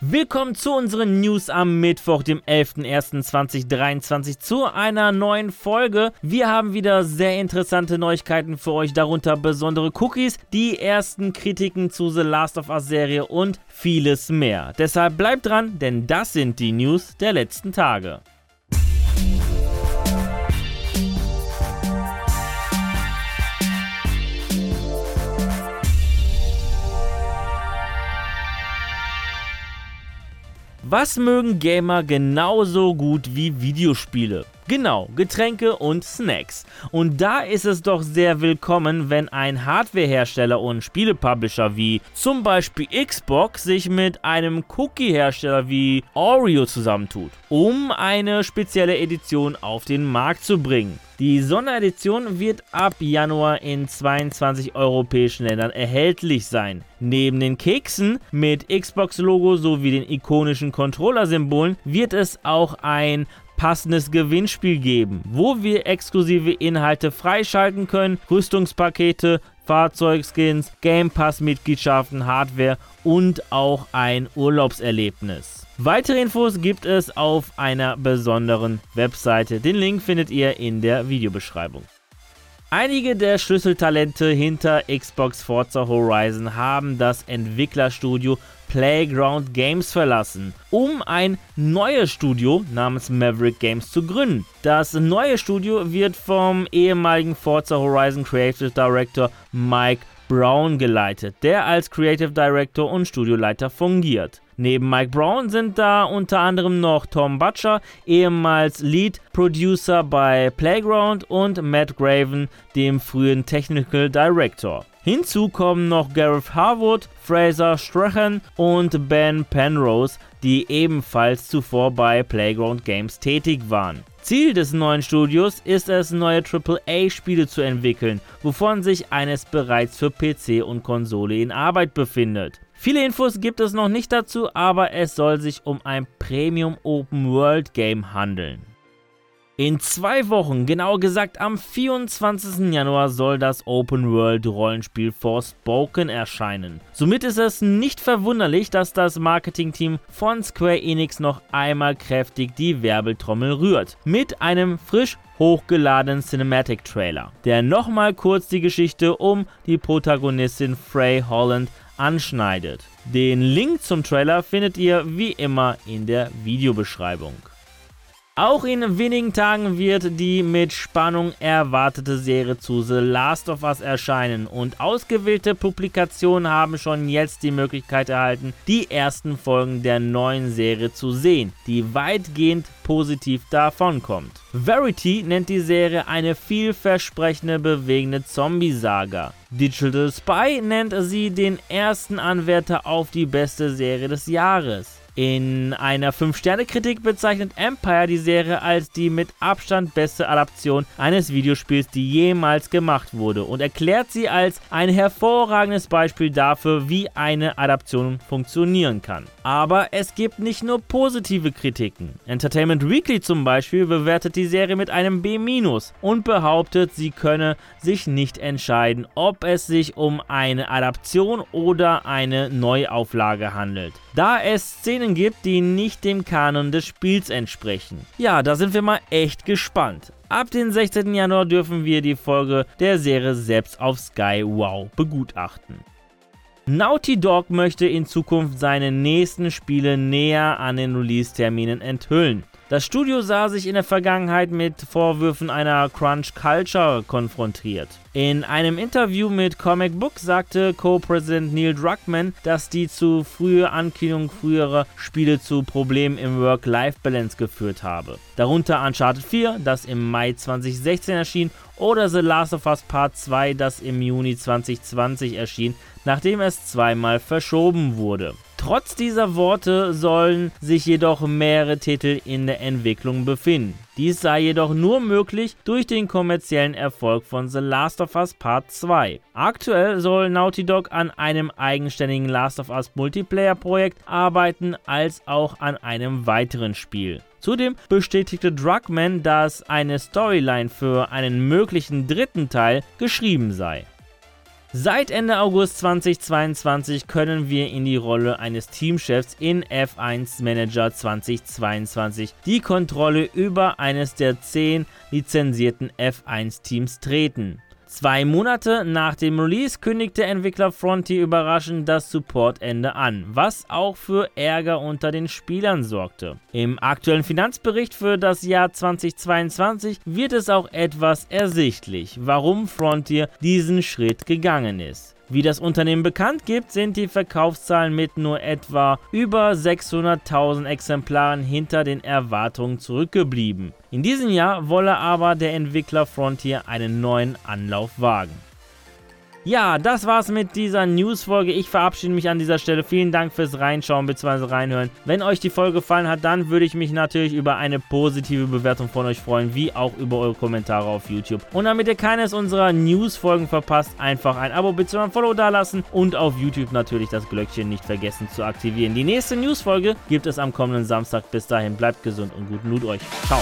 Willkommen zu unseren News am Mittwoch, dem 11.01.2023, zu einer neuen Folge. Wir haben wieder sehr interessante Neuigkeiten für euch, darunter besondere Cookies, die ersten Kritiken zu The Last of Us Serie und vieles mehr. Deshalb bleibt dran, denn das sind die News der letzten Tage. Was mögen Gamer genauso gut wie Videospiele? Genau, Getränke und Snacks. Und da ist es doch sehr willkommen, wenn ein Hardwarehersteller und Spielepublisher wie zum Beispiel Xbox sich mit einem Cookie-Hersteller wie Oreo zusammentut, um eine spezielle Edition auf den Markt zu bringen. Die Sonderedition wird ab Januar in 22 europäischen Ländern erhältlich sein. Neben den Keksen mit Xbox-Logo sowie den ikonischen Controller-Symbolen wird es auch ein passendes Gewinnspiel geben, wo wir exklusive Inhalte freischalten können, Rüstungspakete, Fahrzeugskins, Game Pass Mitgliedschaften, Hardware und auch ein Urlaubserlebnis. Weitere Infos gibt es auf einer besonderen Webseite. Den Link findet ihr in der Videobeschreibung. Einige der Schlüsseltalente hinter Xbox Forza Horizon haben das Entwicklerstudio Playground Games verlassen, um ein neues Studio namens Maverick Games zu gründen. Das neue Studio wird vom ehemaligen Forza Horizon Creative Director Mike Brown geleitet, der als Creative Director und Studioleiter fungiert. Neben Mike Brown sind da unter anderem noch Tom Butcher, ehemals Lead Producer bei Playground und Matt Graven, dem frühen Technical Director. Hinzu kommen noch Gareth Harwood, Fraser Strahan und Ben Penrose, die ebenfalls zuvor bei Playground Games tätig waren. Ziel des neuen Studios ist es, neue AAA-Spiele zu entwickeln, wovon sich eines bereits für PC und Konsole in Arbeit befindet. Viele Infos gibt es noch nicht dazu, aber es soll sich um ein Premium Open World Game handeln. In zwei Wochen, genauer gesagt am 24. Januar, soll das Open World Rollenspiel Forspoken erscheinen. Somit ist es nicht verwunderlich, dass das Marketingteam von Square Enix noch einmal kräftig die Werbeltrommel rührt. Mit einem frisch hochgeladenen Cinematic Trailer, der nochmal kurz die Geschichte um die Protagonistin Frey Holland anschneidet. Den Link zum Trailer findet ihr wie immer in der Videobeschreibung. Auch in wenigen Tagen wird die mit Spannung erwartete Serie zu The Last of Us erscheinen und ausgewählte Publikationen haben schon jetzt die Möglichkeit erhalten, die ersten Folgen der neuen Serie zu sehen, die weitgehend positiv davonkommt. Verity nennt die Serie eine vielversprechende, bewegende Zombie-Saga. Digital Spy nennt sie den ersten Anwärter auf die beste Serie des Jahres. In einer 5-Sterne-Kritik bezeichnet Empire die Serie als die mit Abstand beste Adaption eines Videospiels, die jemals gemacht wurde und erklärt sie als ein hervorragendes Beispiel dafür, wie eine Adaption funktionieren kann. Aber es gibt nicht nur positive Kritiken. Entertainment Weekly zum Beispiel bewertet die Serie mit einem B- und behauptet, sie könne sich nicht entscheiden, ob es sich um eine Adaption oder eine Neuauflage handelt, da es Szenen Szenen gibt, die nicht dem Kanon des Spiels entsprechen. Ja, da sind wir mal echt gespannt. Ab dem 16. Januar dürfen wir die Folge der Serie selbst auf Sky Wow begutachten. Naughty Dog möchte in Zukunft seine nächsten Spiele näher an den Release-Terminen enthüllen. Das Studio sah sich in der Vergangenheit mit Vorwürfen einer Crunch Culture konfrontiert. In einem Interview mit Comic Book sagte Co-Präsident Neil Druckmann, dass die zu frühe Ankündigung früherer Spiele zu Problemen im Work-Life-Balance geführt habe. Darunter Uncharted 4, das im Mai 2016 erschien, oder The Last of Us Part 2, das im Juni 2020 erschien, nachdem es zweimal verschoben wurde. Trotz dieser Worte sollen sich jedoch mehrere Titel in der Entwicklung befinden. Dies sei jedoch nur möglich durch den kommerziellen Erfolg von The Last of Us Part 2. Aktuell soll Naughty Dog an einem eigenständigen Last of Us Multiplayer Projekt arbeiten, als auch an einem weiteren Spiel. Zudem bestätigte Druckmann, dass eine Storyline für einen möglichen dritten Teil geschrieben sei. Seit Ende August 2022 können wir in die Rolle eines Teamchefs in F1 Manager 2022 die Kontrolle über eines der 10 lizenzierten F1 Teams treten. Zwei Monate nach dem Release kündigte Entwickler Frontier überraschend das Supportende an, was auch für Ärger unter den Spielern sorgte. Im aktuellen Finanzbericht für das Jahr 2022 wird es auch etwas ersichtlich, warum Frontier diesen Schritt gegangen ist. Wie das Unternehmen bekannt gibt, sind die Verkaufszahlen mit nur etwa über 600.000 Exemplaren hinter den Erwartungen zurückgeblieben. In diesem Jahr wolle aber der Entwickler Frontier einen neuen Anlauf wagen. Ja, das war's mit dieser News-Folge. Ich verabschiede mich an dieser Stelle. Vielen Dank fürs Reinschauen bzw. reinhören. Wenn euch die Folge gefallen hat, dann würde ich mich natürlich über eine positive Bewertung von euch freuen, wie auch über eure Kommentare auf YouTube. Und damit ihr keines unserer News-Folgen verpasst, einfach ein Abo bzw. ein Follow dalassen und auf YouTube natürlich das Glöckchen nicht vergessen zu aktivieren. Die nächste News-Folge gibt es am kommenden Samstag. Bis dahin bleibt gesund und guten Loot euch. Ciao.